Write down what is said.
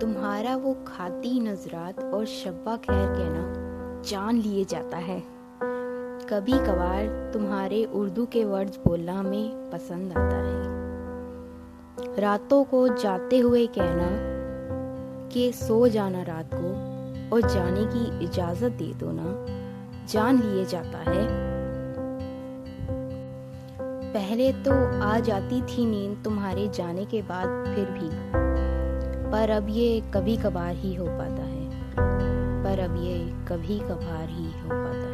तुम्हारा वो खाती नजरात और शब्बा खैर कहना जान लिए जाता है। कभी कभार तुम्हारे उर्दू के वर्ड्स बोलना हमें पसंद आता है। रातों को जाते हुए कहना कि सो जाना रात को और जाने की इजाज़त दे दो ना जान लिए जाता है। पहले तो आ जाती थी नींद तुम्हारे जाने के बाद फिर भी। पर अब ये कभी कभार ही हो पाता है। पर अब ये कभी कभार ही हो पाता